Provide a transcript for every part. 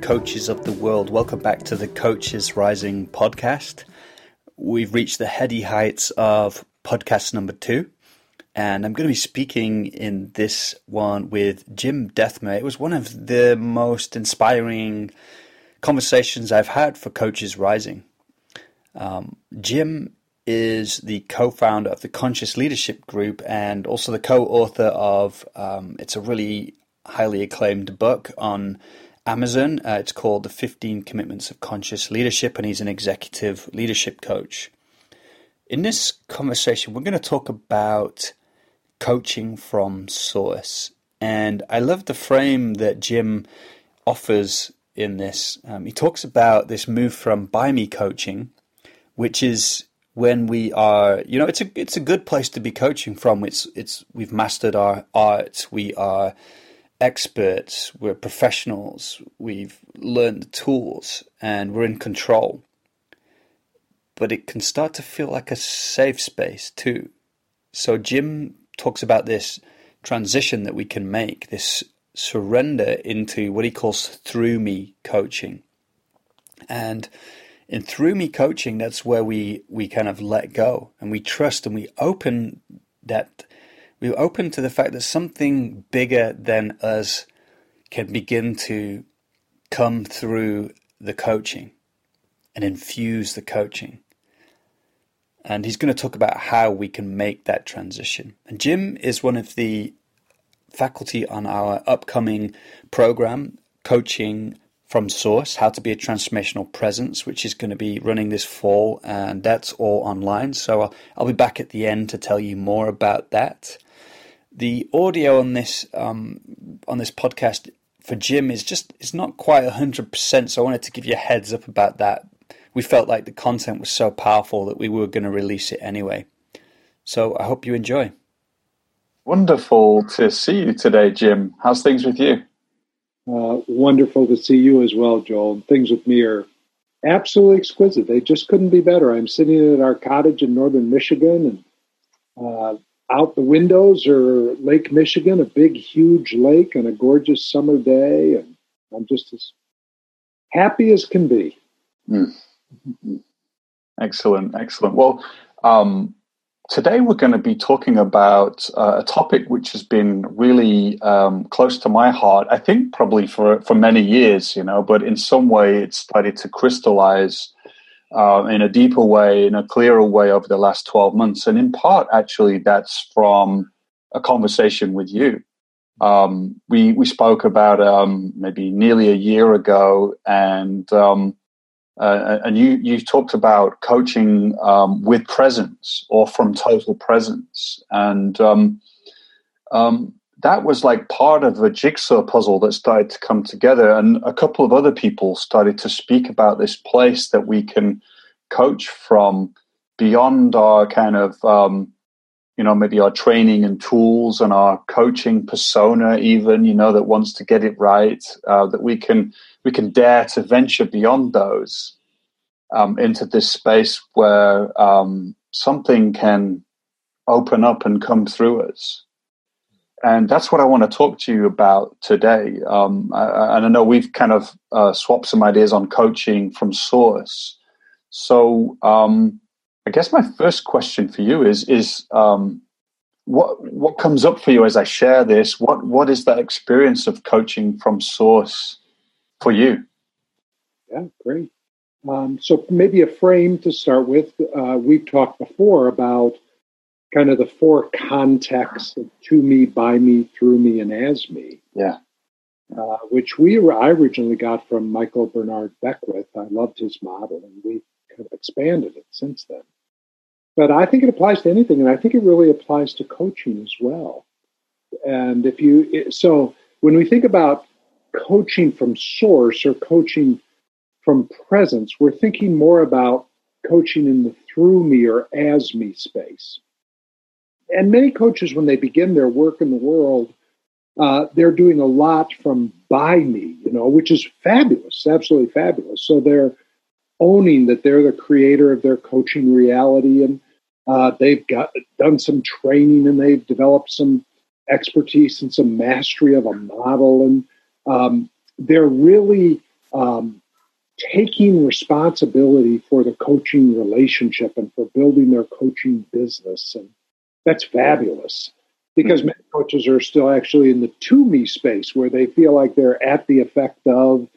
Coaches of the world. Welcome back to the Coaches Rising podcast. We've reached the heady heights of podcast number two, and I'm going to be speaking in this one with Jim Dethmer. It was one of the most inspiring conversations I've had for Coaches Rising. Um, Jim is the co-founder of the Conscious Leadership Group and also the co-author of um, it's a really highly acclaimed book on Amazon. Uh, it's called The 15 Commitments of Conscious Leadership, and he's an executive leadership coach. In this conversation, we're going to talk about coaching from source. And I love the frame that Jim offers in this. Um, he talks about this move from by me coaching, which is when we are, you know, it's a it's a good place to be coaching from. It's it's we've mastered our art. We are experts, we're professionals, we've learned the tools, and we're in control. But it can start to feel like a safe space too. So, Jim talks about this transition that we can make, this surrender into what he calls through me coaching. And in through me coaching, that's where we, we kind of let go and we trust and we open that we were open to the fact that something bigger than us can begin to come through the coaching and infuse the coaching. And he's going to talk about how we can make that transition. And Jim is one of the faculty on our upcoming program, Coaching from Source How to Be a Transformational Presence, which is going to be running this fall. And that's all online. So I'll, I'll be back at the end to tell you more about that. The audio on this um, on this podcast for Jim is just it's not quite hundred percent. So I wanted to give you a heads up about that. We felt like the content was so powerful that we were going to release it anyway. So I hope you enjoy. Wonderful to see you today, Jim. How's things with you? Uh, wonderful to see you as well, Joel. Things with me are absolutely exquisite. They just couldn't be better. I'm sitting at our cottage in northern Michigan, and uh, out the windows are Lake Michigan, a big, huge lake, and a gorgeous summer day. And I'm just as happy as can be. Mm. Excellent, excellent. Well, um, today we're going to be talking about uh, a topic which has been really um, close to my heart. I think probably for for many years, you know, but in some way it started to crystallize uh, in a deeper way, in a clearer way over the last 12 months. And in part, actually, that's from a conversation with you. Um, we, we spoke about um, maybe nearly a year ago, and um, uh, and you, you talked about coaching um, with presence or from total presence. And um, um, that was like part of a jigsaw puzzle that started to come together. And a couple of other people started to speak about this place that we can coach from beyond our kind of, um, you know, maybe our training and tools and our coaching persona, even, you know, that wants to get it right, uh, that we can, we can dare to venture beyond those um, into this space where um, something can open up and come through us and that's what I want to talk to you about today. Um, I, and I know we've kind of uh, swapped some ideas on coaching from source. So um, I guess my first question for you is is um, what what comes up for you as I share this? What what is that experience of coaching from source for you? Yeah, great. Um, so maybe a frame to start with. Uh, we've talked before about kind of the four contexts of to me, by me, through me, and as me. Yeah. Uh, which we were, I originally got from Michael Bernard Beckwith. I loved his model, and we kind of expanded it since then. But I think it applies to anything, and I think it really applies to coaching as well. And if you so when we think about coaching from source or coaching from presence, we're thinking more about coaching in the through me or as me space and many coaches, when they begin their work in the world, uh, they're doing a lot from by me, you know, which is fabulous, absolutely fabulous. So they're owning that they're the creator of their coaching reality, and uh, they've got done some training and they've developed some expertise and some mastery of a model, and um, they're really um, taking responsibility for the coaching relationship and for building their coaching business. And that's fabulous. Because hmm. many coaches are still actually in the to me space where they feel like they're at the effect of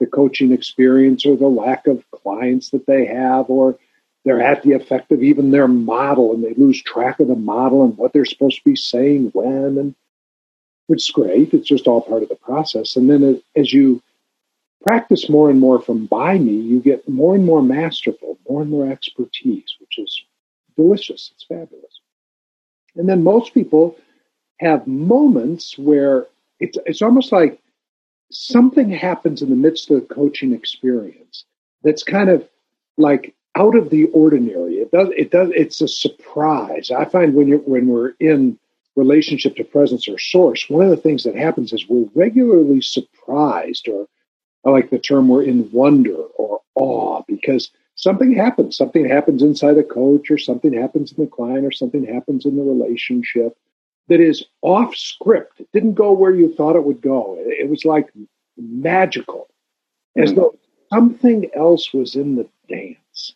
the coaching experience or the lack of clients that they have or they're at the effect of even their model and they lose track of the model and what they're supposed to be saying when and which is great. It's just all part of the process. And then as you practice more and more from by me you get more and more masterful more and more expertise which is delicious. It's fabulous and then most people have moments where it's it's almost like something happens in the midst of the coaching experience that's kind of like out of the ordinary. It does it does it's a surprise. I find when you when we're in relationship to presence or source, one of the things that happens is we're regularly surprised or I like the term we're in wonder or awe because something happens. Something happens inside the coach or something happens in the client or something happens in the relationship that is off script. It didn't go where you thought it would go. It was like magical, as mm-hmm. though something else was in the dance.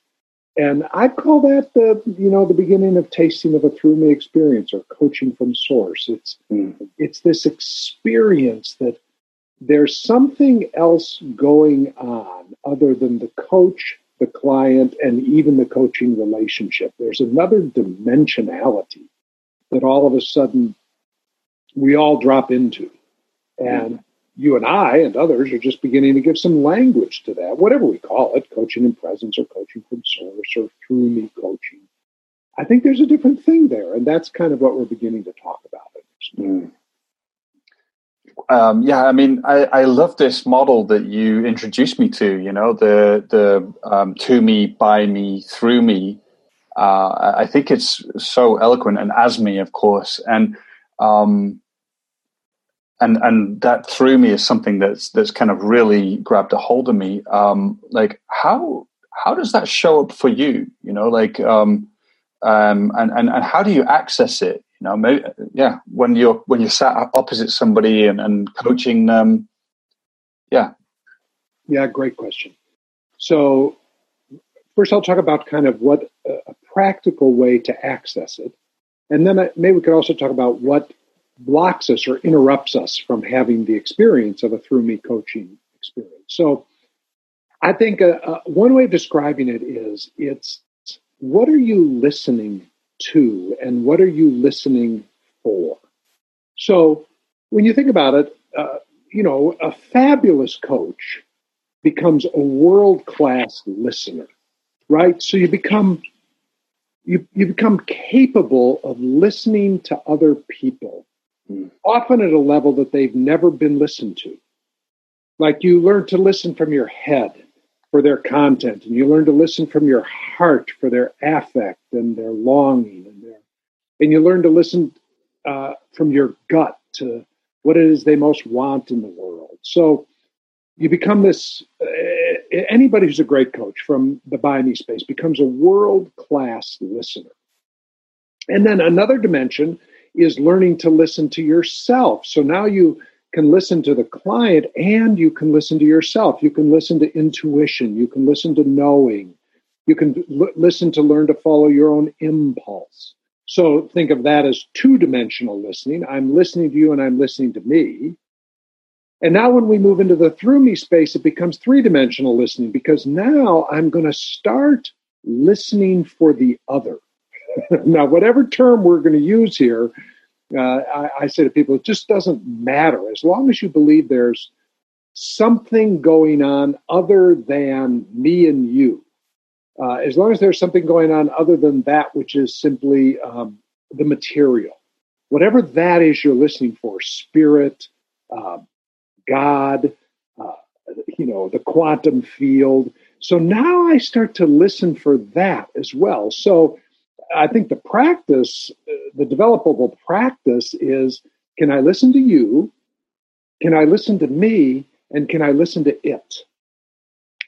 And I call that the you know the beginning of tasting of a through me experience or coaching from source. It's mm-hmm. it's this experience that there's something else going on other than the coach, the client, and even the coaching relationship. There's another dimensionality that all of a sudden we all drop into. And you and I and others are just beginning to give some language to that, whatever we call it coaching in presence or coaching from source or through me coaching. I think there's a different thing there. And that's kind of what we're beginning to talk about. Mm. Um, yeah, I mean, I, I love this model that you introduced me to. You know, the the um, to me, by me, through me uh, I think it's so eloquent and as me, of course, and um, and and that through me is something that's that's kind of really grabbed a hold of me. Um, like how how does that show up for you? You know, like um, um, and and and how do you access it? You know, maybe, yeah, when you're when you're sat opposite somebody and, and coaching them, yeah, yeah, great question. So first, I'll talk about kind of what a practical way to access it. And then maybe we could also talk about what blocks us or interrupts us from having the experience of a through me coaching experience. So I think uh, uh, one way of describing it is it's what are you listening to and what are you listening for? So when you think about it, uh, you know, a fabulous coach becomes a world class listener, right? So you become you, you become capable of listening to other people, mm. often at a level that they've never been listened to. Like you learn to listen from your head for their content, and you learn to listen from your heart for their affect and their longing, and their, and you learn to listen uh, from your gut to what it is they most want in the world. So you become this uh, anybody who's a great coach from the by me space becomes a world class listener and then another dimension is learning to listen to yourself so now you can listen to the client and you can listen to yourself. You can listen to intuition. You can listen to knowing. You can l- listen to learn to follow your own impulse. So think of that as two dimensional listening. I'm listening to you and i'm listening to me. And now, when we move into the through me space, it becomes three dimensional listening because now I'm going to start listening for the other. now, whatever term we're going to use here, uh, I, I say to people, it just doesn't matter. As long as you believe there's something going on other than me and you, uh, as long as there's something going on other than that, which is simply um, the material, whatever that is you're listening for, spirit, uh, God, uh, you know, the quantum field. So now I start to listen for that as well. So I think the practice, the developable practice is can I listen to you? Can I listen to me? And can I listen to it?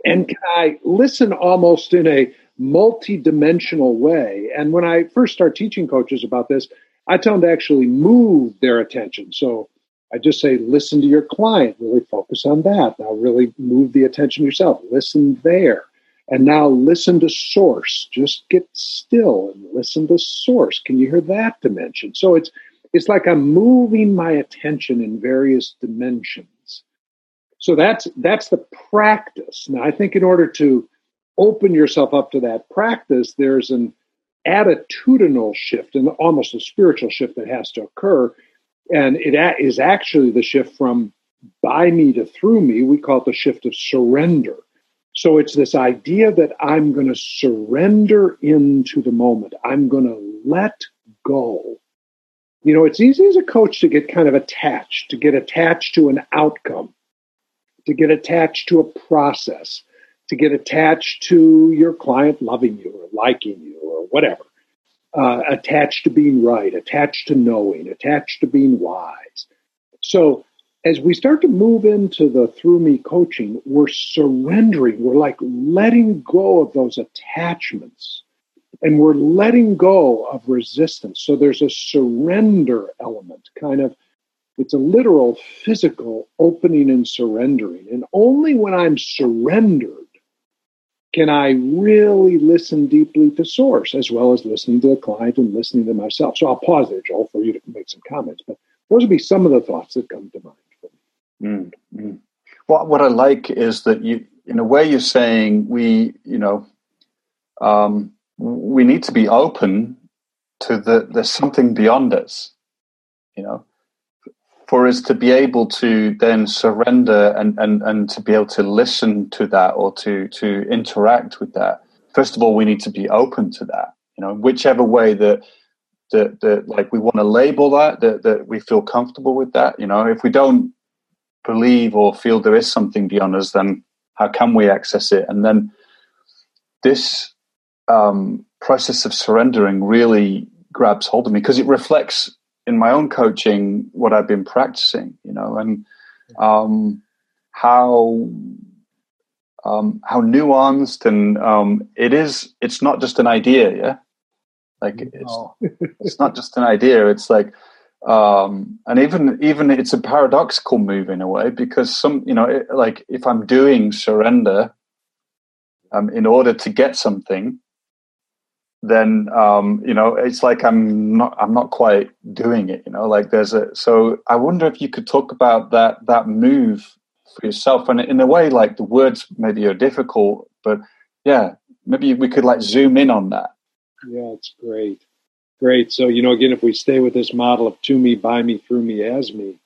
And can I listen almost in a multi-dimensional way? And when I first start teaching coaches about this, I tell them to actually move their attention. So I just say, listen to your client, really focus on that. Now, really move the attention yourself, listen there. And now listen to source. Just get still and listen to source. Can you hear that dimension? So it's it's like I'm moving my attention in various dimensions. So that's that's the practice. Now I think in order to open yourself up to that practice, there's an attitudinal shift and almost a spiritual shift that has to occur. And it is actually the shift from by me to through me. We call it the shift of surrender. So it's this idea that I'm going to surrender into the moment. I'm going to let go. You know, it's easy as a coach to get kind of attached, to get attached to an outcome, to get attached to a process, to get attached to your client loving you or liking you or whatever. Uh, attached to being right, attached to knowing, attached to being wise. So as we start to move into the through me coaching, we're surrendering. We're like letting go of those attachments and we're letting go of resistance. So there's a surrender element, kind of, it's a literal physical opening and surrendering. And only when I'm surrendered can I really listen deeply to source as well as listening to the client and listening to myself. So I'll pause there, Joel, for you to make some comments. But those would be some of the thoughts that come to mind. Mm, mm. What what I like is that you, in a way, you're saying we, you know, um, we need to be open to the there's something beyond us, you know, for us to be able to then surrender and and and to be able to listen to that or to to interact with that. First of all, we need to be open to that, you know, whichever way that that, that like we want to label that, that that we feel comfortable with that you know if we don't believe or feel there is something beyond us, then how can we access it? And then this um, process of surrendering really grabs hold of me because it reflects in my own coaching what I've been practicing, you know, and um, how um, how nuanced and um, it is. It's not just an idea, yeah. Like it's, it's not just an idea. It's like um, and even even it's a paradoxical move in a way because some you know it, like if i'm doing surrender um, in order to get something then um, you know it's like i'm not i'm not quite doing it you know like there's a so i wonder if you could talk about that that move for yourself and in a way like the words maybe are difficult but yeah maybe we could like zoom in on that. Yeah it's great Great. So, you know, again, if we stay with this model of to me, by me, through me, as me,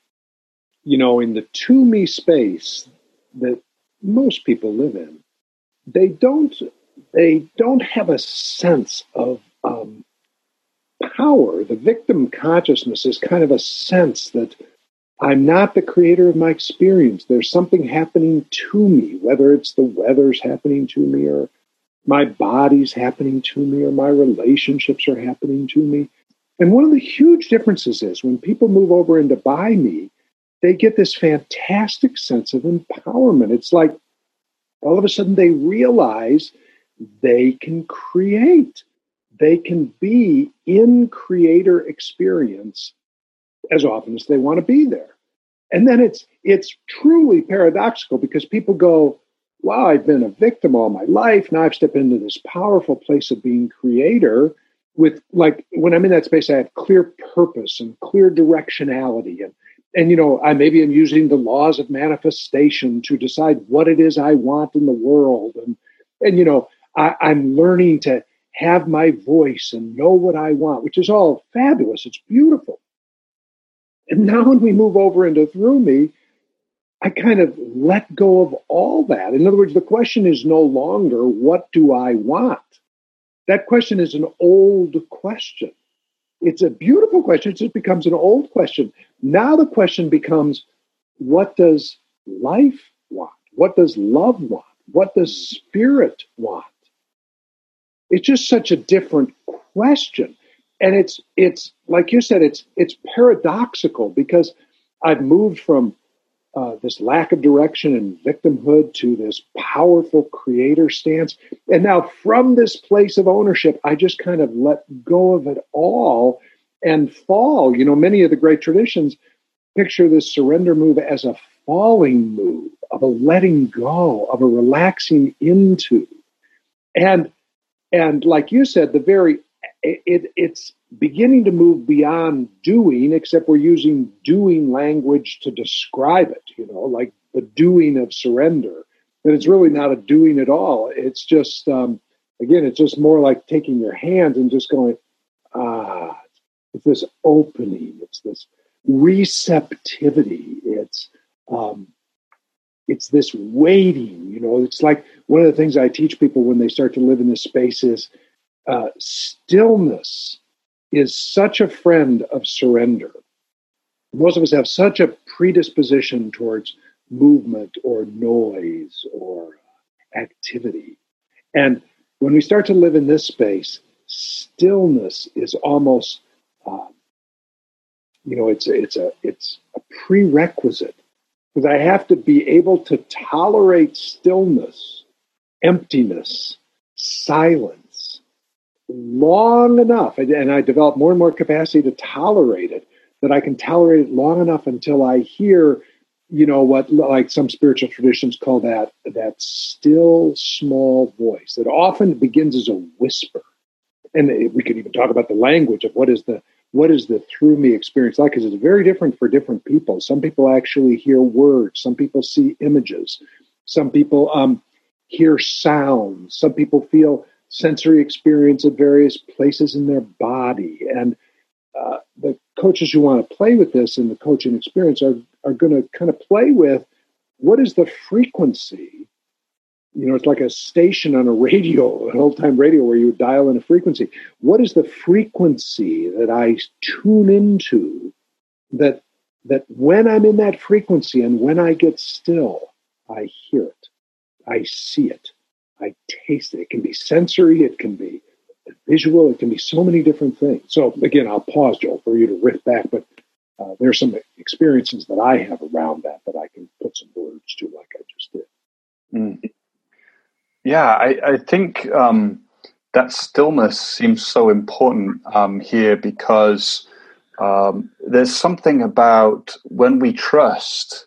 you know, in the to me space that most people live in, they don't they don't have a sense of um, power. The victim consciousness is kind of a sense that I'm not the creator of my experience. There's something happening to me, whether it's the weather's happening to me or my body's happening to me or my relationships are happening to me. And one of the huge differences is when people move over into by me, they get this fantastic sense of empowerment. It's like all of a sudden they realize they can create, they can be in creator experience as often as they want to be there. And then it's it's truly paradoxical because people go, wow, I've been a victim all my life. Now I've stepped into this powerful place of being creator with like when I'm in that space, I have clear purpose and clear directionality. And and you know, I maybe am using the laws of manifestation to decide what it is I want in the world. And and you know, I, I'm learning to have my voice and know what I want, which is all fabulous. It's beautiful. And now when we move over into through me, I kind of let go of all that. In other words, the question is no longer, what do I want? That question is an old question. It's a beautiful question. It just becomes an old question. Now the question becomes, what does life want? What does love want? What does spirit want? It's just such a different question. And it's it's like you said, it's it's paradoxical because I've moved from uh, this lack of direction and victimhood to this powerful creator stance. And now, from this place of ownership, I just kind of let go of it all and fall. You know, many of the great traditions picture this surrender move as a falling move, of a letting go, of a relaxing into. And and like you said, the very it, it's beginning to move beyond doing, except we're using doing language to describe it, you know, like the doing of surrender. But it's really not a doing at all. It's just, um, again, it's just more like taking your hands and just going, ah, it's this opening, it's this receptivity, it's, um, it's this waiting, you know, it's like one of the things I teach people when they start to live in this space is uh, stillness is such a friend of surrender. Most of us have such a predisposition towards movement or noise or activity. And when we start to live in this space, stillness is almost, uh, you know, it's a, it's a it's a prerequisite because I have to be able to tolerate stillness, emptiness, silence long enough, and I develop more and more capacity to tolerate it, that I can tolerate it long enough until I hear, you know, what like some spiritual traditions call that that still small voice that often begins as a whisper. And we could even talk about the language of what is the what is the through me experience like because it's very different for different people. Some people actually hear words, some people see images, some people um, hear sounds, some people feel sensory experience at various places in their body. And uh, the coaches who want to play with this in the coaching experience are, are going to kind of play with what is the frequency. You know, it's like a station on a radio, an old time radio where you dial in a frequency. What is the frequency that I tune into that that when I'm in that frequency and when I get still, I hear it, I see it, I taste it. It can be sensory, it can be visual, it can be so many different things. So again, I'll pause, Joel, for you to riff back, but uh, there's some experiences that I have around that that I can put some words to, like I just did. Mm. Yeah, I, I think um, that stillness seems so important um, here because um, there's something about when we trust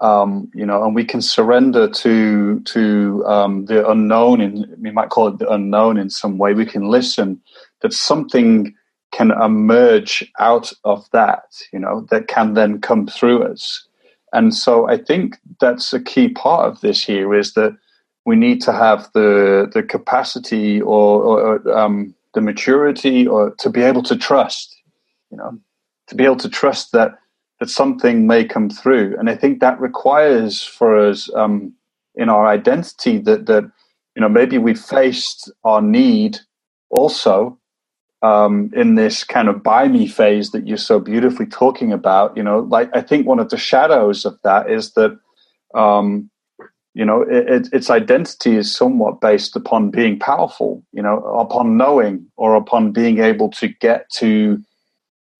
um, you know, and we can surrender to to um, the unknown. In we might call it the unknown in some way. We can listen. That something can emerge out of that. You know, that can then come through us. And so I think that's a key part of this here is that we need to have the the capacity or, or um, the maturity or to be able to trust. You know, to be able to trust that that something may come through. And I think that requires for us um, in our identity that that you know maybe we faced our need also um, in this kind of by me phase that you're so beautifully talking about. You know, like I think one of the shadows of that is that. Um, you know, it, it, its identity is somewhat based upon being powerful. You know, upon knowing or upon being able to get to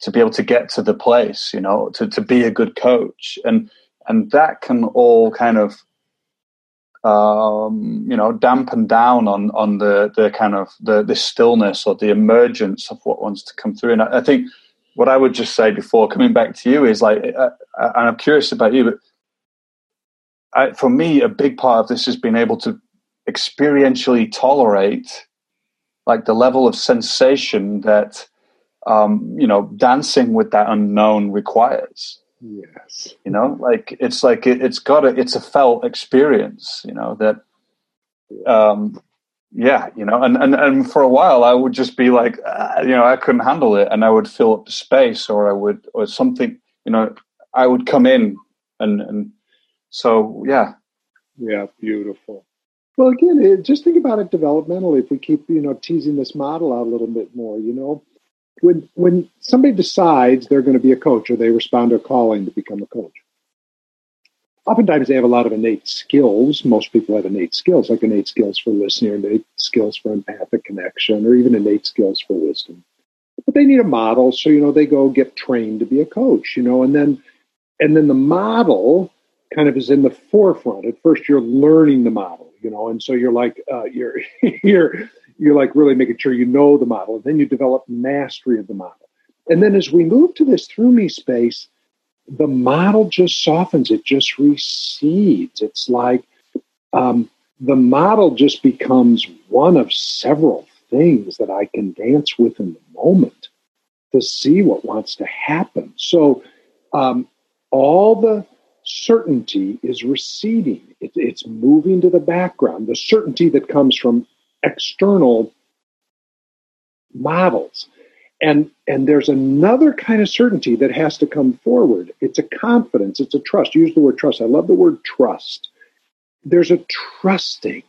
to be able to get to the place, you know, to, to be a good coach. And and that can all kind of um, you know, dampen down on on the the kind of the the stillness or the emergence of what wants to come through. And I, I think what I would just say before coming back to you is like, and I'm curious about you, but I, for me, a big part of this has been able to experientially tolerate like the level of sensation that um, you know, dancing with that unknown requires. Yes. You know, like it's like it, has got a, it's a felt experience, you know, that, um, yeah, you know, and, and, and for a while I would just be like, uh, you know, I couldn't handle it and I would fill up the space or I would, or something, you know, I would come in and, and so, yeah. Yeah. Beautiful. Well, again, just think about it developmentally. If we keep, you know, teasing this model out a little bit more, you know, when when somebody decides they're going to be a coach or they respond to a calling to become a coach oftentimes they have a lot of innate skills. Most people have innate skills like innate skills for listening innate skills for empathic connection or even innate skills for wisdom. But they need a model so you know they go get trained to be a coach you know and then and then the model kind of is in the forefront. At first you're learning the model you know and so you're like uh, you're you're you're like really making sure you know the model. And then you develop mastery of the model. And then as we move to this through me space, the model just softens, it just recedes. It's like um, the model just becomes one of several things that I can dance with in the moment to see what wants to happen. So um, all the certainty is receding, it, it's moving to the background. The certainty that comes from external models. And, and there's another kind of certainty that has to come forward. It's a confidence, it's a trust. Use the word trust. I love the word trust. There's a trusting.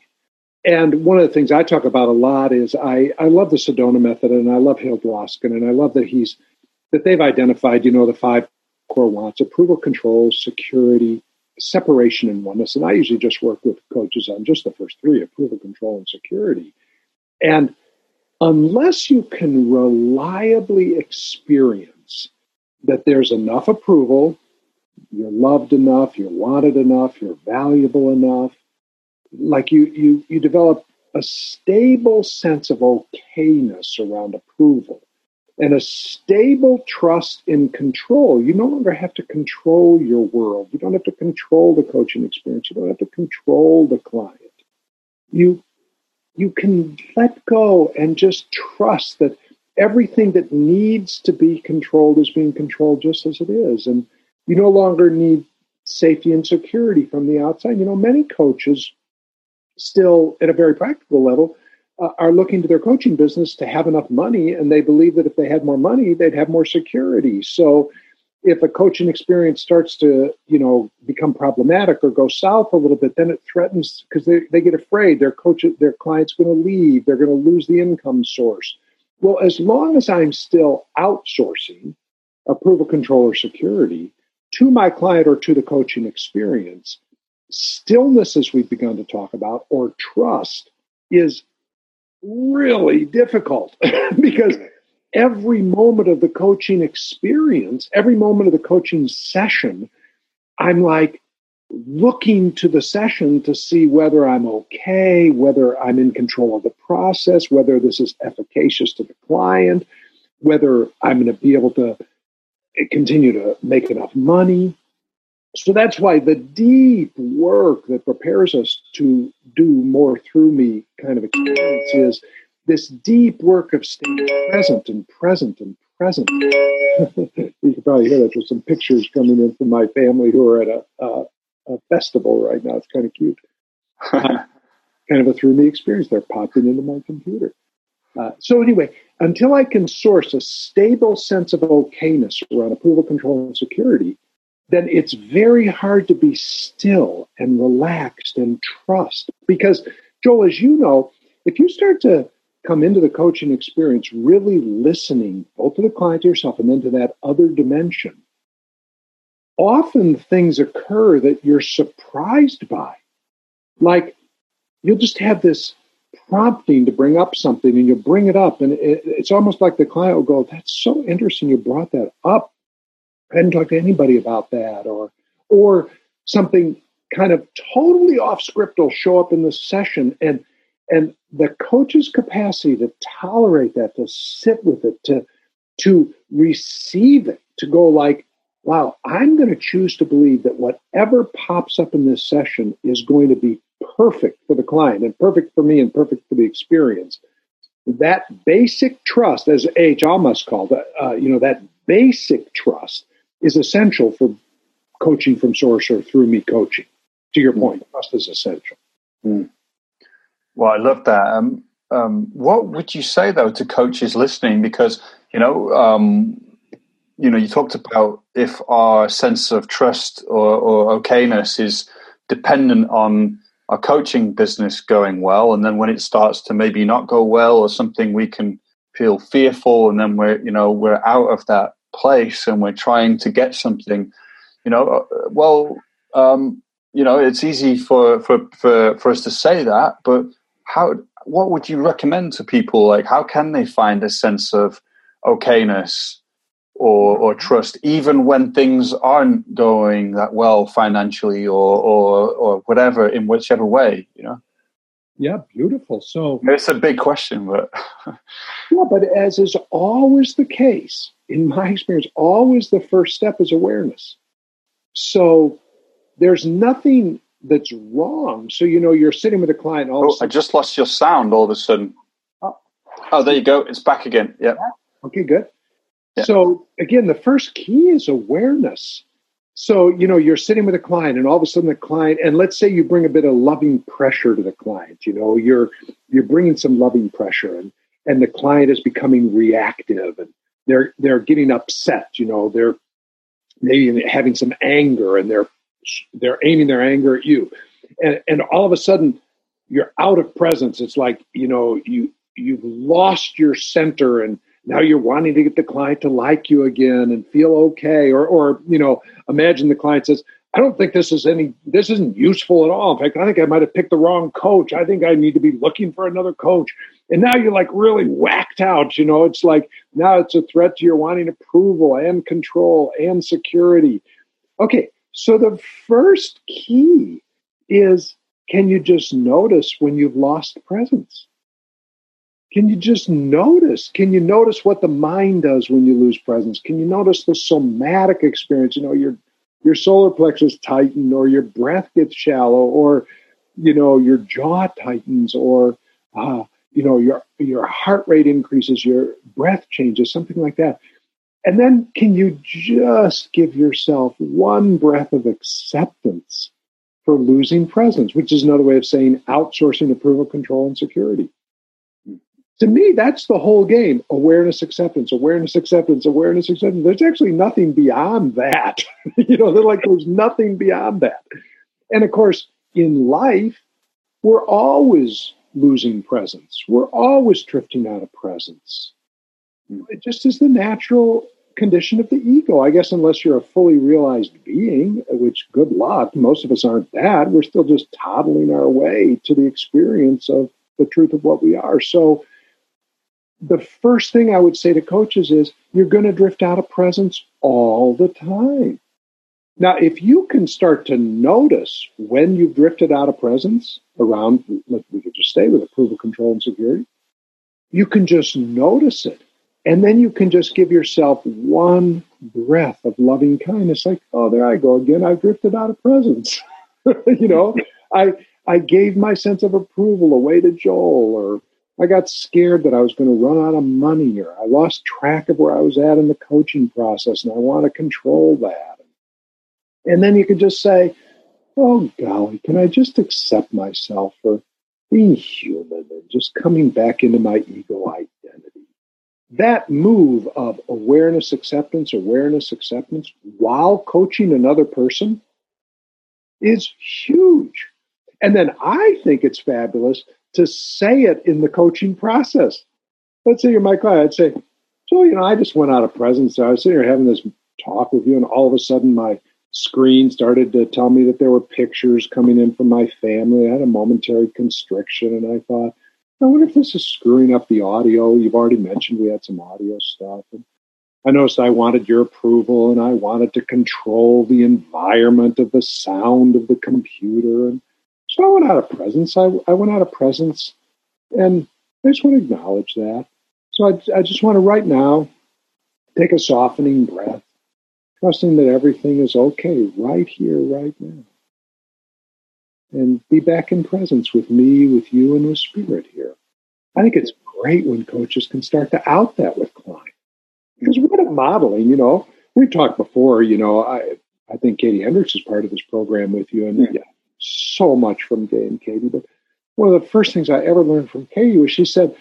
And one of the things I talk about a lot is I, I love the Sedona method and I love Hale Dwoskin and I love that he's that they've identified, you know, the five core wants approval, control, security, separation, and oneness. And I usually just work with coaches on just the first three approval, control, and security. And unless you can reliably experience that there's enough approval, you're loved enough, you're wanted enough, you're valuable enough, like you you you develop a stable sense of okayness around approval and a stable trust in control. You no longer have to control your world. You don't have to control the coaching experience. You don't have to control the client. You you can let go and just trust that everything that needs to be controlled is being controlled just as it is. And you no longer need safety and security from the outside. You know, many coaches still, at a very practical level, uh, are looking to their coaching business to have enough money, and they believe that if they had more money, they'd have more security. So, if a coaching experience starts to, you know, become problematic or go south a little bit, then it threatens because they, they get afraid their coach, their client's going to leave, they're going to lose the income source. Well, as long as I'm still outsourcing approval, control, or security to my client or to the coaching experience, stillness, as we've begun to talk about, or trust, is really difficult because every moment of the coaching experience, every moment of the coaching session, I'm like looking to the session to see whether I'm okay, whether I'm in control of the process, whether this is efficacious to the client, whether I'm going to be able to eh, continue to make enough money. So that's why the deep work that prepares us to do more through me kind of experience is this deep work of staying present and present and present. you can probably hear that. There's some pictures coming in from my family who are at a, a, a festival right now. It's kind of cute. uh, kind of a through me experience. They're popping into my computer. Uh, so anyway, until I can source a stable sense of okayness around approval, control, and security, then it's very hard to be still and relaxed and trust. Because, Joel, as you know, if you start to come into the coaching experience really listening both to the client to yourself and then to that other dimension, often things occur that you're surprised by. Like you'll just have this prompting to bring up something and you'll bring it up, and it, it's almost like the client will go, That's so interesting you brought that up. I hadn't talked to anybody about that, or or something kind of totally off script will show up in the session. And and the coach's capacity to tolerate that to sit with it to to receive it to go like wow i'm going to choose to believe that whatever pops up in this session is going to be perfect for the client and perfect for me and perfect for the experience. That basic trust A. H. Almaas called uh, you know that basic trust is essential for coaching from source or through me coaching. To your point, trust is essential. Mm. Well, I love that. Um, um, what would you say though to coaches listening? Because you know, um, you know, you talked about if our sense of trust or, or okayness is dependent on our coaching business going well, and then when it starts to maybe not go well or something, we can feel fearful, and then we're you know we're out of that place and we're trying to get something, you know, uh, well, um, you know, it's easy for, for, for, for us to say that, but how, what would you recommend to people? Like, how can they find a sense of okayness or, or trust, even when things aren't going that well financially or, or, or whatever, in whichever way, you know? Yeah, beautiful. So it's a big question, but yeah, but as is always the case, in my experience, always the first step is awareness. So there's nothing that's wrong. So, you know, you're sitting with a client. All oh, sudden, I just lost your sound all of a sudden. Oh. oh, there you go. It's back again. Yeah. Okay, good. Yeah. So, again, the first key is awareness. So, you know, you're sitting with a client and all of a sudden the client, and let's say you bring a bit of loving pressure to the client, you know, you're, you're bringing some loving pressure and, and the client is becoming reactive and they're, they're getting upset, you know, they're maybe having some anger and they're, they're aiming their anger at you. And, and all of a sudden you're out of presence. It's like, you know, you, you've lost your center and now you're wanting to get the client to like you again and feel okay or or you know imagine the client says i don't think this is any this isn't useful at all in fact i think i might have picked the wrong coach i think i need to be looking for another coach and now you're like really whacked out you know it's like now it's a threat to your wanting approval and control and security okay so the first key is can you just notice when you've lost presence can you just notice? Can you notice what the mind does when you lose presence? Can you notice the somatic experience? You know, your your solar plexus tighten, or your breath gets shallow, or you know, your jaw tightens, or uh, you know, your your heart rate increases, your breath changes, something like that. And then can you just give yourself one breath of acceptance for losing presence, which is another way of saying outsourcing approval, control, and security to me, that's the whole game awareness, acceptance, awareness, acceptance, awareness, acceptance. There's actually nothing beyond that. you know, they're like there's nothing beyond that. And of course, in life, we're always losing presence, we're always drifting out of presence. Hmm. It just is the natural condition of the ego. I guess, unless you're a fully realized being, which good luck, most of us aren't that. We're still just toddling our way to the experience of the truth of what we are. So, the first thing I would say to coaches is you're going to drift out of presence all the time. Now, if you can start to notice when you've drifted out of presence around, we could just stay with approval, control, and security, you can just notice it. And then you can just give yourself one breath of loving kindness, like, oh, there I go again. I've drifted out of presence. you know, I I gave my sense of approval away to Joel or I got scared that I was going to run out of money or I lost track of where I was at in the coaching process and I want to control that. And then you could just say, oh, golly, can I just accept myself for being human and just coming back into my ego identity? That move of awareness, acceptance, awareness, acceptance while coaching another person is huge. And then I think it's fabulous to say it in the coaching process. Let's say you're my client. I'd say, so, you know, I just went out of presence. I was sitting here having this talk with you, and all of a sudden my screen started to tell me that there were pictures coming in from my family. I had a momentary constriction, and I thought, I wonder if this is screwing up the audio. You've already mentioned we had some audio stuff. And I noticed I wanted your approval and I wanted to control the environment of the sound of the computer. And so I went out of presence. I, I went out of presence, and I just want to acknowledge that. So I, I just want to right now take a softening breath, trusting that everything is okay right here, right now. And be back in presence with me, with you, and with spirit here. I think it's great when coaches can start to out that with clients. Because we're not modeling, you know. We've talked before, you know, I I think Katie Hendricks is part of this program with you. And yeah so much from Gay and Katie, but one of the first things I ever learned from Katie was she said,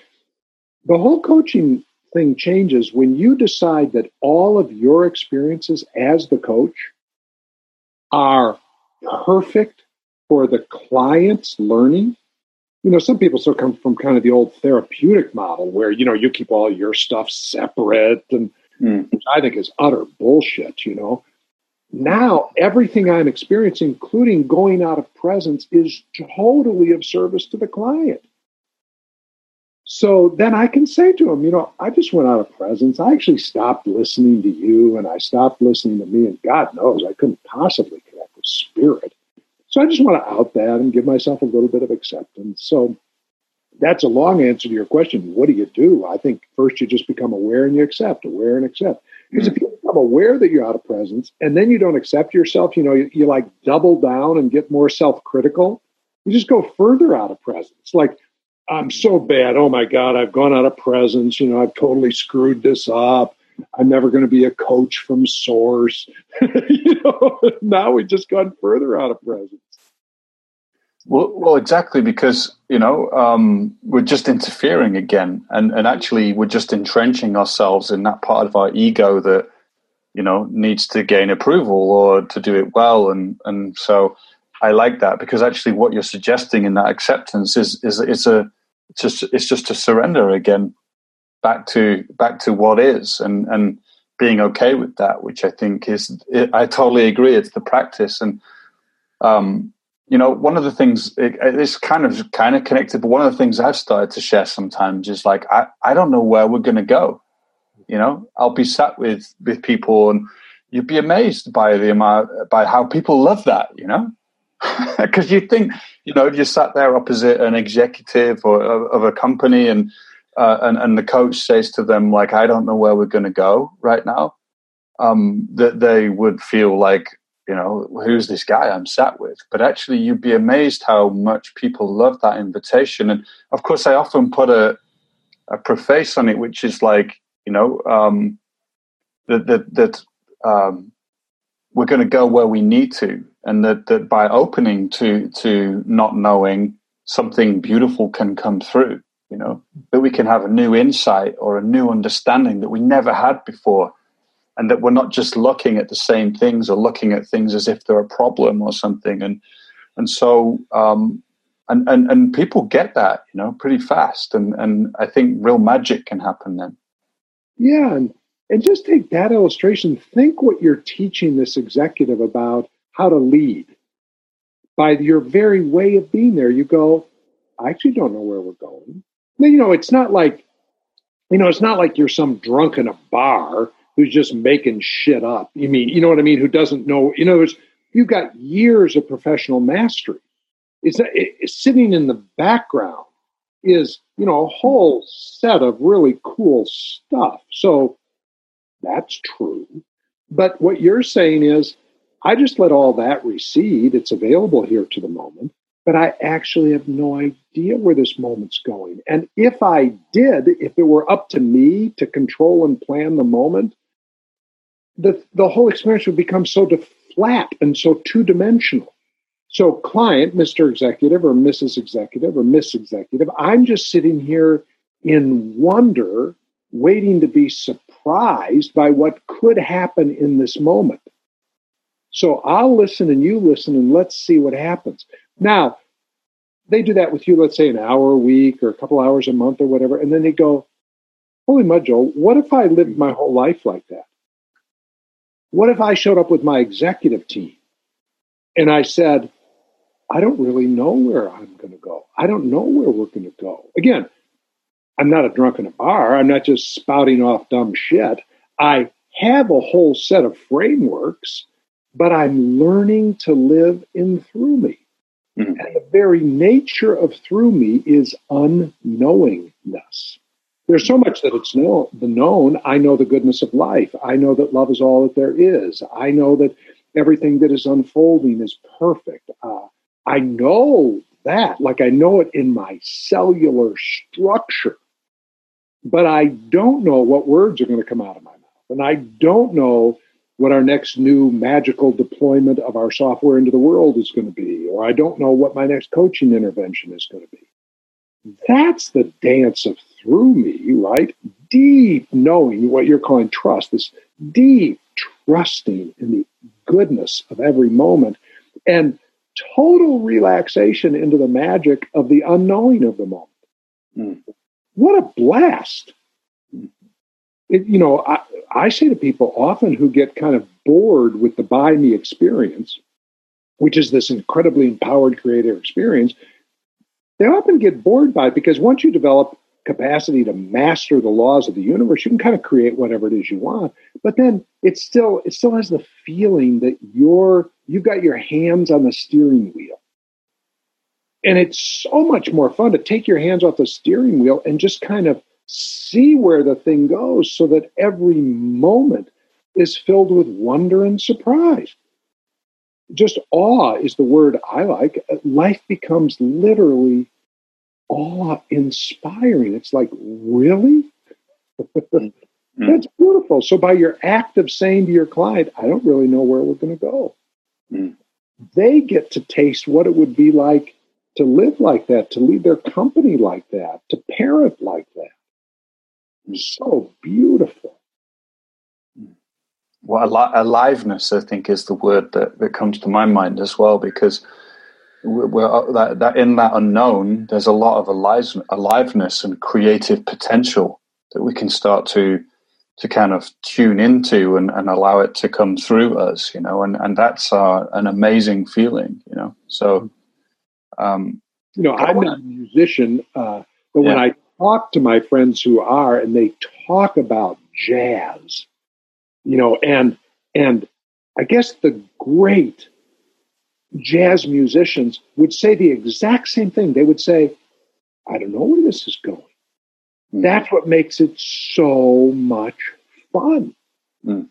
the whole coaching thing changes when you decide that all of your experiences as the coach are perfect for the client's learning. You know, some people still come from kind of the old therapeutic model where, you know, you keep all your stuff separate and mm. which I think is utter bullshit, you know. Now, everything I'm experiencing, including going out of presence, is totally of service to the client. So then I can say to him, you know, I just went out of presence. I actually stopped listening to you and I stopped listening to me. And God knows I couldn't possibly connect with spirit. So I just want to out that and give myself a little bit of acceptance. So that's a long answer to your question. What do you do? I think first you just become aware and you accept, aware and accept. Because if hmm. you become aware that you're out of presence and then you don't accept yourself, you know, you, you like double down and get more self critical, you just go further out of presence. Like, I'm so bad. Oh my God, I've gone out of presence. You know, I've totally screwed this up. I'm never going to be a coach from source. you know, now we've just gone further out of presence. Well, well, exactly because you know um, we're just interfering again, and and actually we're just entrenching ourselves in that part of our ego that you know needs to gain approval or to do it well, and and so I like that because actually what you're suggesting in that acceptance is is is a just it's just to surrender again back to back to what is and and being okay with that, which I think is I totally agree. It's the practice and. Um, you know, one of the things it, it's kind of kind of connected, but one of the things I've started to share sometimes is like I, I don't know where we're going to go. You know, I'll be sat with with people, and you'd be amazed by the amount by how people love that. You know, because you think you know if you sat there opposite an executive or of a company, and uh, and and the coach says to them like, I don't know where we're going to go right now, um, that they would feel like you know, who's this guy I'm sat with? But actually, you'd be amazed how much people love that invitation. And of course, I often put a, a preface on it, which is like, you know, um, that that, that um, we're going to go where we need to, and that that by opening to to not knowing, something beautiful can come through. You know, that we can have a new insight or a new understanding that we never had before. And that we're not just looking at the same things or looking at things as if they're a problem or something. And and so um, and, and and people get that you know pretty fast. And and i think real magic can happen then yeah and and just take that illustration think what you're teaching this executive about how to lead by your very way of being there you go i actually don't know where we're going you know it's not like you know it's not like you're some drunk in a bar who's just making shit up. You mean, you know what I mean? Who doesn't know? You know, you've got years of professional mastery. It's, it's sitting in the background is you know a whole set of really cool stuff. So that's true. But what you're saying is, I just let all that recede. It's available here to the moment, but I actually have no idea where this moment's going. And if I did, if it were up to me to control and plan the moment, the, the whole experience would become so flat and so two dimensional. So, client, Mr. Executive or Mrs. Executive or Miss Executive, I'm just sitting here in wonder, waiting to be surprised by what could happen in this moment. So, I'll listen and you listen and let's see what happens. Now, they do that with you, let's say an hour a week or a couple hours a month or whatever, and then they go, Holy mud, what if I lived my whole life like that? What if I showed up with my executive team and I said, I don't really know where I'm going to go. I don't know where we're going to go. Again, I'm not a drunk in a bar. I'm not just spouting off dumb shit. I have a whole set of frameworks, but I'm learning to live in through me. Mm-hmm. And the very nature of through me is unknowingness. There's so much that it's know, the known. I know the goodness of life. I know that love is all that there is. I know that everything that is unfolding is perfect. Uh, I know that, like I know it in my cellular structure, but I don't know what words are going to come out of my mouth. And I don't know what our next new magical deployment of our software into the world is going to be, or I don't know what my next coaching intervention is going to be. That's the dance of through me, right? Deep knowing what you're calling trust, this deep trusting in the goodness of every moment, and total relaxation into the magic of the unknowing of the moment. Mm. What a blast! It, you know, I, I say to people often who get kind of bored with the by me experience, which is this incredibly empowered creative experience, they often get bored by it because once you develop capacity to master the laws of the universe, you can kind of create whatever it is you want. But then it still it still has the feeling that you're you've got your hands on the steering wheel. And it's so much more fun to take your hands off the steering wheel and just kind of see where the thing goes so that every moment is filled with wonder and surprise. Just awe is the word I like. Life becomes literally awe inspiring. It's like, really? mm. That's beautiful. So, by your act of saying to your client, I don't really know where we're going to go, mm. they get to taste what it would be like to live like that, to lead their company like that, to parent like that. So beautiful. Well, aliveness, I think, is the word that, that comes to my mind as well, because we're, uh, that, that in that unknown, there's a lot of alive, aliveness and creative potential that we can start to to kind of tune into and, and allow it to come through us, you know, and, and that's uh, an amazing feeling, you know. So, um, you know, I'm not a musician, uh, but yeah. when I talk to my friends who are, and they talk about jazz, you know, and and I guess the great jazz musicians would say the exact same thing. They would say, I don't know where this is going. Mm. That's what makes it so much fun. Mm.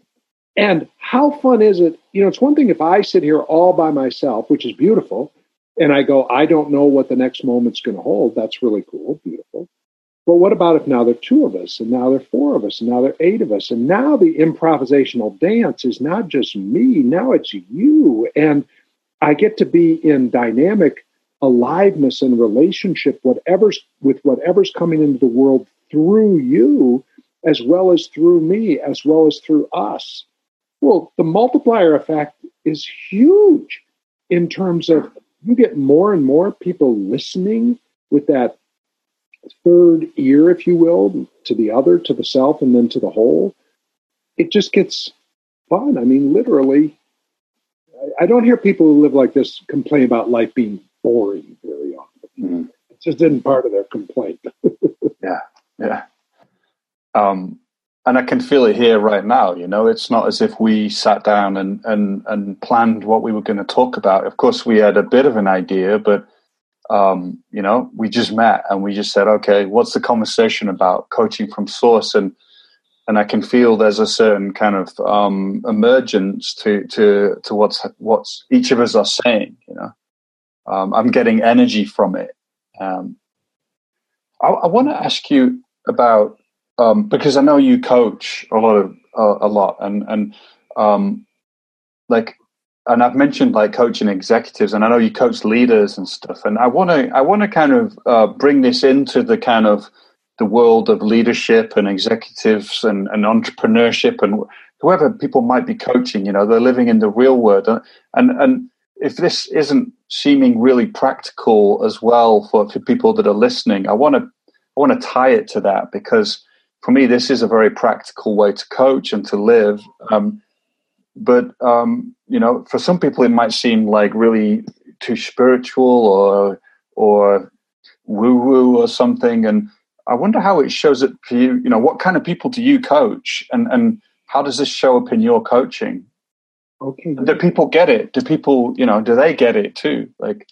And how fun is it? You know, it's one thing if I sit here all by myself, which is beautiful, and I go, I don't know what the next moment's going to hold. That's really cool, beautiful. But what about if now there are two of us, and now there are four of us, and now there are eight of us, and now the improvisational dance is not just me, now it's you. And I get to be in dynamic aliveness and relationship, whatever's with whatever's coming into the world through you, as well as through me, as well as through us. Well, the multiplier effect is huge in terms of you get more and more people listening with that third ear, if you will, to the other, to the self, and then to the whole. It just gets fun. I mean, literally, I don't hear people who live like this complain about life being boring very often. Mm-hmm. It just isn't part of their complaint. yeah, yeah. Um, and I can feel it here right now. You know, it's not as if we sat down and and and planned what we were going to talk about. Of course, we had a bit of an idea, but um, you know, we just met and we just said, okay, what's the conversation about? Coaching from source, and and I can feel there's a certain kind of um, emergence to to to what's what's each of us are saying. You know, um, I'm getting energy from it. Um, I, I want to ask you about um, because I know you coach a lot of uh, a lot, and and um, like, and I've mentioned like coaching executives, and I know you coach leaders and stuff, and I want to I want to kind of uh, bring this into the kind of the world of leadership and executives and, and entrepreneurship and whoever people might be coaching. You know, they're living in the real world, and and if this isn't seeming really practical as well for, for people that are listening, I want to I want to tie it to that because for me, this is a very practical way to coach and to live. Um, but um, you know, for some people, it might seem like really too spiritual or or woo woo or something. And I wonder how it shows up for you. You know, what kind of people do you coach, and and how does this show up in your coaching? Okay. Do people get it? Do people, you know, do they get it too? Like,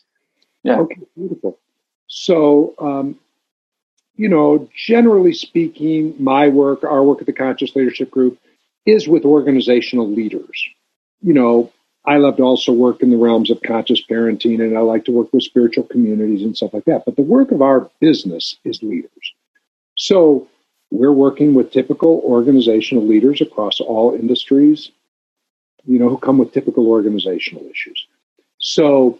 yeah. Okay, beautiful. So, um, you know, generally speaking, my work, our work at the Conscious Leadership Group, is with organizational leaders. You know, I love to also work in the realms of conscious parenting, and I like to work with spiritual communities and stuff like that. But the work of our business is leaders. So we're working with typical organizational leaders across all industries, you know, who come with typical organizational issues. So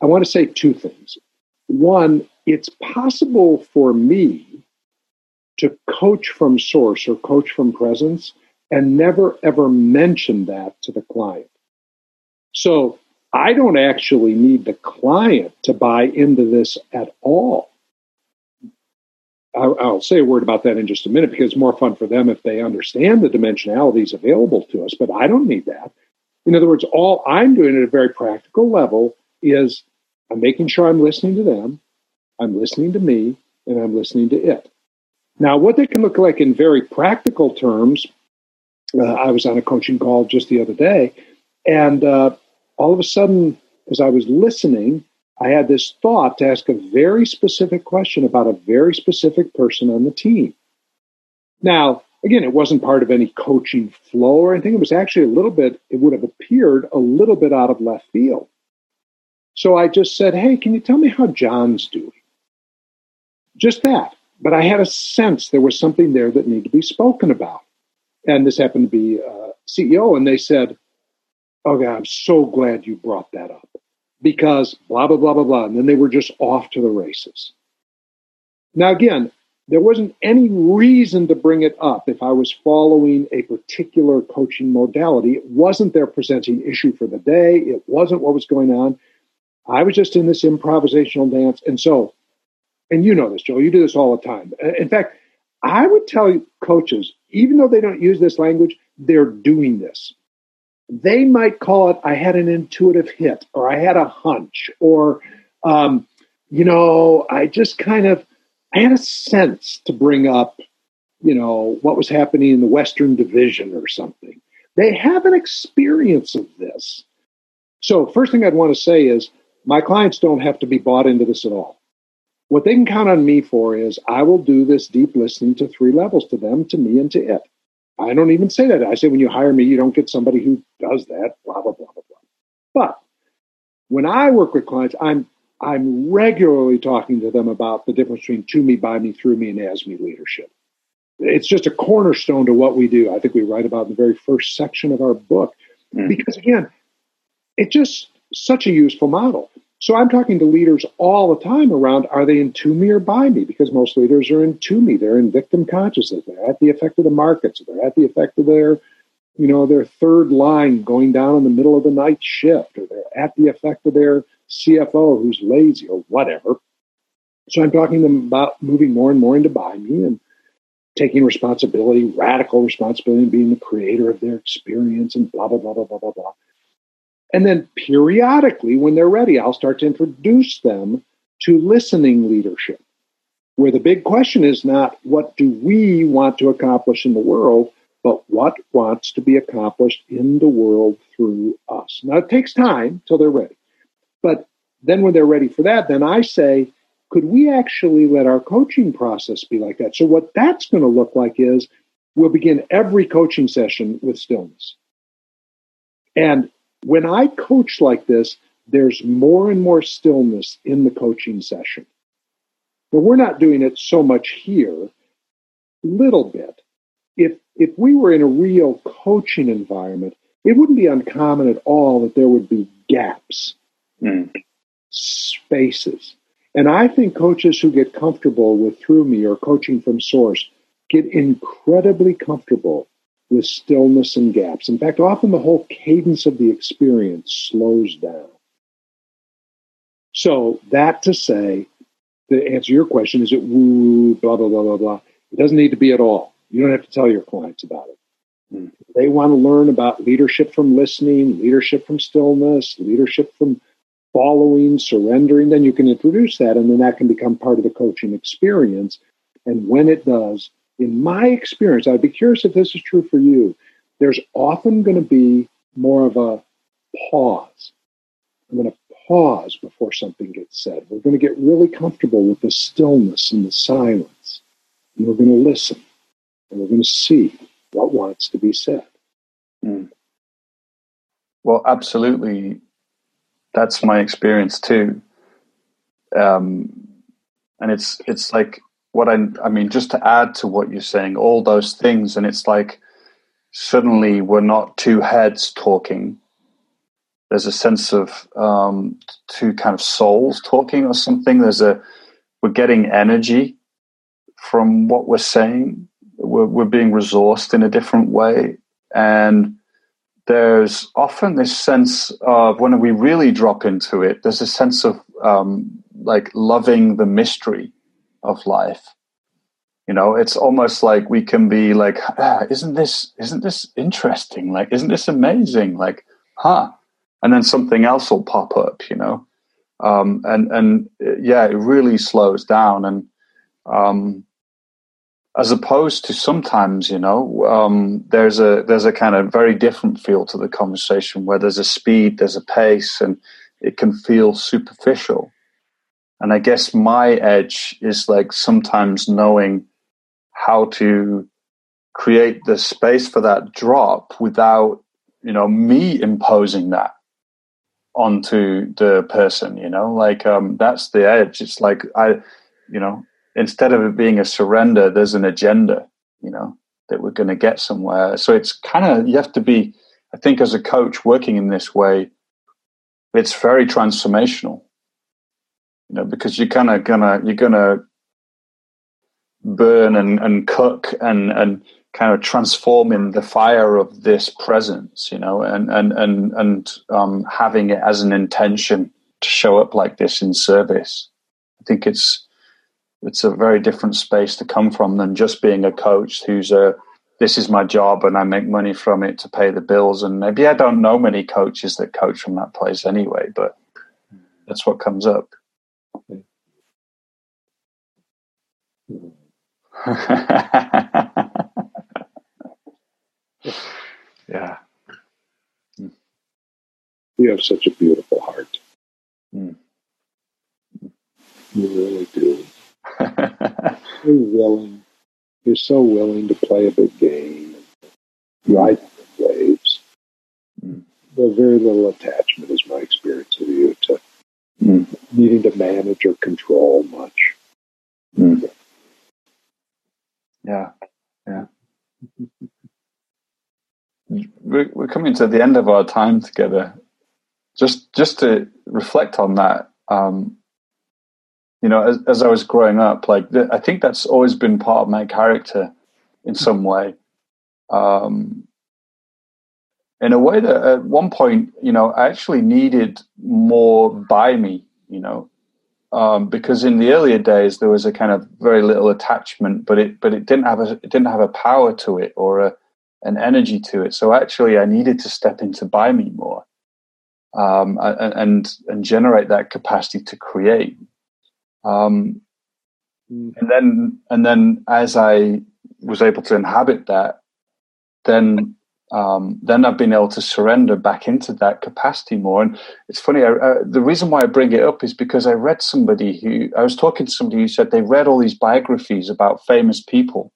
I want to say two things. One, it's possible for me to coach from source or coach from presence and never ever mention that to the client. So I don't actually need the client to buy into this at all. I'll say a word about that in just a minute because it's more fun for them if they understand the dimensionalities available to us, but I don't need that. In other words, all I'm doing at a very practical level is I'm making sure I'm listening to them, I'm listening to me, and I'm listening to it. Now, what they can look like in very practical terms, uh, I was on a coaching call just the other day, and uh, all of a sudden, as I was listening, I had this thought to ask a very specific question about a very specific person on the team. Now, again, it wasn't part of any coaching flow or anything. It was actually a little bit, it would have appeared a little bit out of left field. So I just said, Hey, can you tell me how John's doing? Just that. But I had a sense there was something there that needed to be spoken about. And this happened to be uh, CEO, and they said, Oh, Okay, I'm so glad you brought that up because blah, blah, blah, blah, blah. And then they were just off to the races. Now, again, there wasn't any reason to bring it up if I was following a particular coaching modality. It wasn't their presenting issue for the day, it wasn't what was going on. I was just in this improvisational dance. And so, and you know this, Joel, you do this all the time. Uh, in fact, I would tell coaches, even though they don't use this language, they're doing this. They might call it, I had an intuitive hit, or I had a hunch, or, um, you know, I just kind of, I had a sense to bring up, you know, what was happening in the Western Division or something. They have an experience of this. So, first thing I'd want to say is my clients don't have to be bought into this at all. What they can count on me for is I will do this deep listening to three levels to them, to me, and to it. I don't even say that. I say when you hire me, you don't get somebody who does that, blah, blah, blah, blah, blah. But when I work with clients, I'm I'm regularly talking to them about the difference between to me, by me, through me, and as me leadership. It's just a cornerstone to what we do. I think we write about in the very first section of our book. Mm. Because again, it's just such a useful model. So I'm talking to leaders all the time around are they in to me or by me? Because most leaders are in to me. They're in victim consciousness. They're at the effect of the markets. They're at the effect of their, you know, their third line going down in the middle of the night shift, or they're at the effect of their CFO who's lazy or whatever. So I'm talking to them about moving more and more into by me and taking responsibility, radical responsibility, and being the creator of their experience and blah, blah, blah, blah, blah, blah, blah. And then periodically, when they're ready, I'll start to introduce them to listening leadership, where the big question is not what do we want to accomplish in the world, but what wants to be accomplished in the world through us. Now, it takes time till they're ready. But then when they're ready for that, then I say, could we actually let our coaching process be like that? So, what that's going to look like is we'll begin every coaching session with stillness. And when I coach like this, there's more and more stillness in the coaching session. But we're not doing it so much here, little bit. If if we were in a real coaching environment, it wouldn't be uncommon at all that there would be gaps, mm. spaces. And I think coaches who get comfortable with through me or coaching from source get incredibly comfortable with stillness and gaps. In fact, often the whole cadence of the experience slows down. So, that to say, to answer your question, is it woo, blah, blah, blah, blah, blah? It doesn't need to be at all. You don't have to tell your clients about it. Mm. They want to learn about leadership from listening, leadership from stillness, leadership from following, surrendering. Then you can introduce that, and then that can become part of the coaching experience. And when it does, in my experience, I'd be curious if this is true for you, there's often going to be more of a pause. I'm going to pause before something gets said. We're going to get really comfortable with the stillness and the silence. And we're going to listen. And we're going to see what wants to be said. Mm. Well, absolutely. That's my experience too. Um, and it's it's like what I, I mean, just to add to what you're saying, all those things, and it's like suddenly we're not two heads talking. There's a sense of um, two kind of souls talking or something. There's a we're getting energy from what we're saying. We're, we're being resourced in a different way, and there's often this sense of when we really drop into it. There's a sense of um, like loving the mystery of life. You know it's almost like we can be like ah, isn't this isn't this interesting? Like isn't this amazing? Like huh. And then something else will pop up you know? Um, and and yeah it really slows down. And um, as opposed to sometimes you know um, there's a there's a kind of very different feel to the conversation where there's a speed there's a pace and it can feel superficial and I guess my edge is like sometimes knowing how to create the space for that drop without you know me imposing that onto the person you know? Like um that's the edge. It's like i you know instead of it being a surrender there's an agenda you know that we're going to get somewhere. So it's kind of you have to be i think as a coach working in this way it's very transformational you know because you're kind of gonna you're gonna burn and, and cook and and kind of transform in the fire of this presence, you know, and and and and um, having it as an intention to show up like this in service. I think it's it's a very different space to come from than just being a coach who's a this is my job and I make money from it to pay the bills. And maybe I don't know many coaches that coach from that place anyway, but that's what comes up. Yeah. You have such a beautiful heart. Mm. You really do. You're willing. You're so willing to play a big game, ride the waves. Mm. There's very little attachment, is my experience of you, to mm. needing to manage or control much. Mm. Yeah, yeah. we're, we're coming to the end of our time together. Just just to reflect on that, um, you know, as, as I was growing up, like I think that's always been part of my character in some way. Um, in a way that at one point, you know, I actually needed more by me, you know, um, because in the earlier days there was a kind of very little attachment, but it but it didn't have a it didn't have a power to it or a an energy to it. So actually, I needed to step into by me more, um, and and generate that capacity to create. Um, mm. and then and then as I was able to inhabit that, then um, then I've been able to surrender back into that capacity more. And it's funny, I, uh, the reason why I bring it up is because I read somebody who, I was talking to somebody who said they read all these biographies about famous people.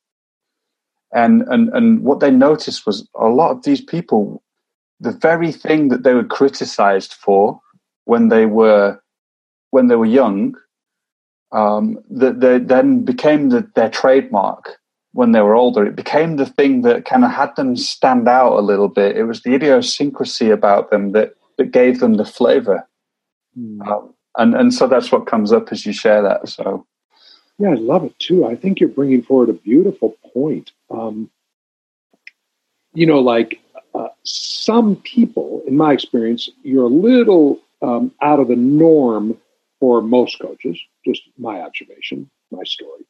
And, and, and what they noticed was a lot of these people, the very thing that they were criticized for when they were, when they were young, um, that they then became the, their trademark when they were older. It became the thing that kind of had them stand out a little bit. It was the idiosyncrasy about them that, that gave them the flavor. Mm. Um, and, and so that's what comes up as you share that. So, yeah, I love it too. I think you're bringing forward a beautiful point. Um, you know, like uh, some people, in my experience, you're a little um, out of the norm for most coaches, just my observation, my story,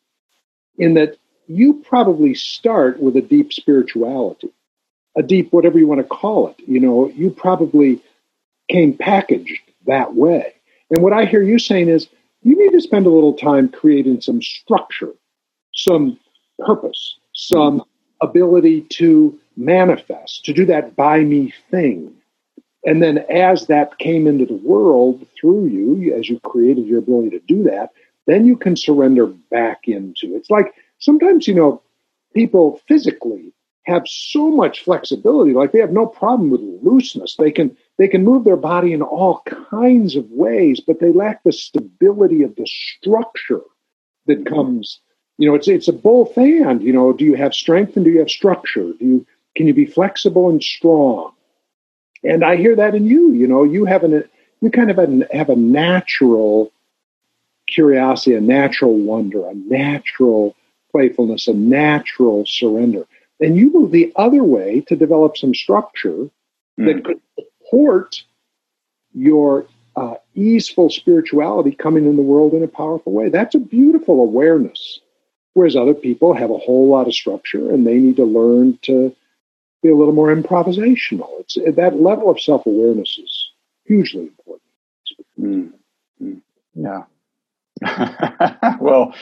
in that you probably start with a deep spirituality, a deep whatever you want to call it. You know, you probably came packaged that way. And what I hear you saying is you need to spend a little time creating some structure, some purpose, some ability to manifest, to do that by me thing. And then as that came into the world through you, as you created your ability to do that, then you can surrender back into. It's like sometimes, you know, people physically have so much flexibility, like they have no problem with looseness. They can they can move their body in all kinds of ways, but they lack the stability of the structure that comes. You know, it's it's a both and. You know, do you have strength and do you have structure? Do you can you be flexible and strong? And I hear that in you. You know, you have an you kind of have a natural curiosity, a natural wonder, a natural playfulness, a natural surrender. And you move the other way to develop some structure mm. that could support your uh, easeful spirituality coming in the world in a powerful way. That's a beautiful awareness. Whereas other people have a whole lot of structure and they need to learn to be a little more improvisational. It's that level of self awareness is hugely important. Mm. Mm. Yeah. well,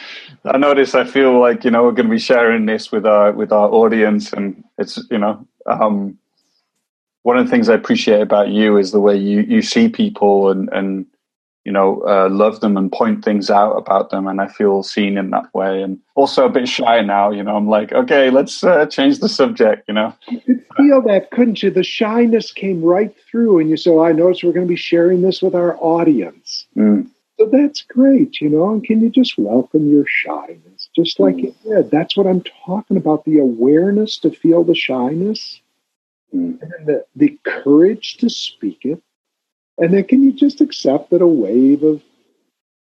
I notice. I feel like you know we're going to be sharing this with our with our audience, and it's you know um, one of the things I appreciate about you is the way you you see people and and you know, uh, love them and point things out about them. And I feel seen in that way. And also a bit shy now, you know, I'm like, okay, let's uh, change the subject, you know. You could feel that, couldn't you? The shyness came right through. And you said, well, I noticed we're going to be sharing this with our audience. Mm. So that's great, you know. And can you just welcome your shyness? Just like mm. you said, that's what I'm talking about the awareness to feel the shyness mm. and the, the courage to speak it and then can you just accept that a wave of,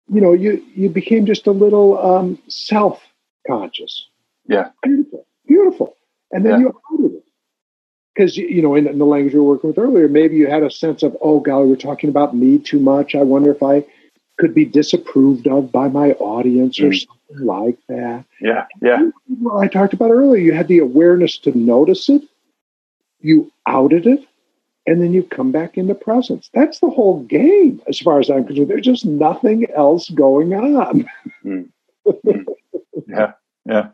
you know, you, you became just a little um, self conscious. Yeah. Beautiful. Beautiful. And then yeah. you outed it. Because, you know, in, in, the language we were working with earlier, maybe you had a sense of, oh, golly, we're talking about me too much. I wonder if I could be disapproved of by my audience mm. or something like that. Yeah. Yeah. Well, I talked about earlier, you had the awareness to notice it, you outed it, and then you come back into presence. That's the whole game, as far as I'm concerned. There's just nothing else going on. Mm. yeah, yeah,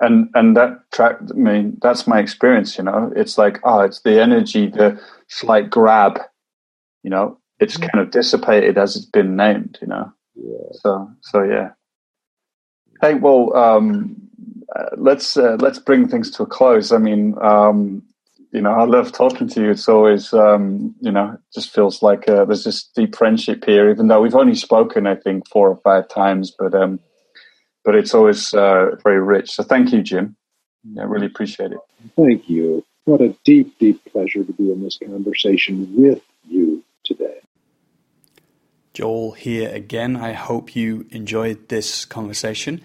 and and that track. I mean, that's my experience. You know, it's like oh, it's the energy, the slight grab. You know, it's mm. kind of dissipated as it's been named. You know, yeah. so so yeah. Hey, well, um, uh, let's uh, let's bring things to a close. I mean, um, you know, I love talking to you. It's always, um, you know, it just feels like uh, there's this deep friendship here, even though we've only spoken, I think, four or five times, but um, but it's always uh, very rich. So thank you, Jim. I really appreciate it. Thank you. What a deep, deep pleasure to be in this conversation with. Joel here again. I hope you enjoyed this conversation.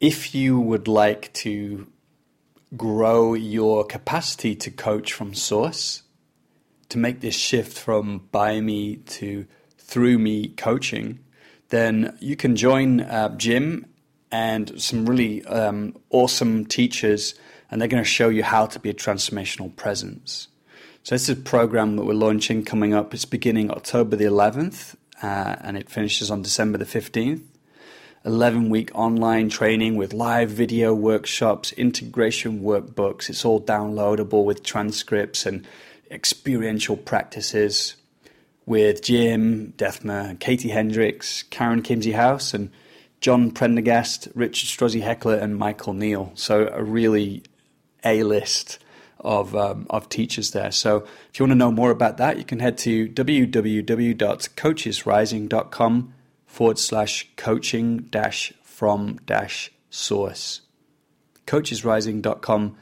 If you would like to grow your capacity to coach from source, to make this shift from by me to through me coaching, then you can join uh, Jim and some really um, awesome teachers, and they're going to show you how to be a transformational presence. So this is a program that we're launching coming up. It's beginning October the 11th, uh, and it finishes on December the 15th. 11 week online training with live video workshops, integration workbooks. It's all downloadable with transcripts and experiential practices with Jim Dethmer, Katie Hendricks, Karen Kimsey House, and John Prendergast, Richard Strozzi Heckler, and Michael Neill. So a really A list of, um, of teachers there. So if you want to know more about that, you can head to www.coachesrising.com forward slash coaching dash from dash source. Coachesrising.com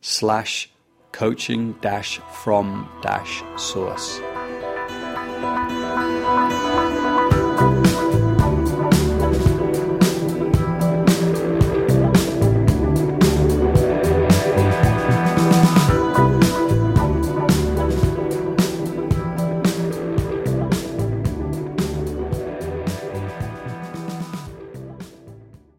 slash coaching dash from dash source.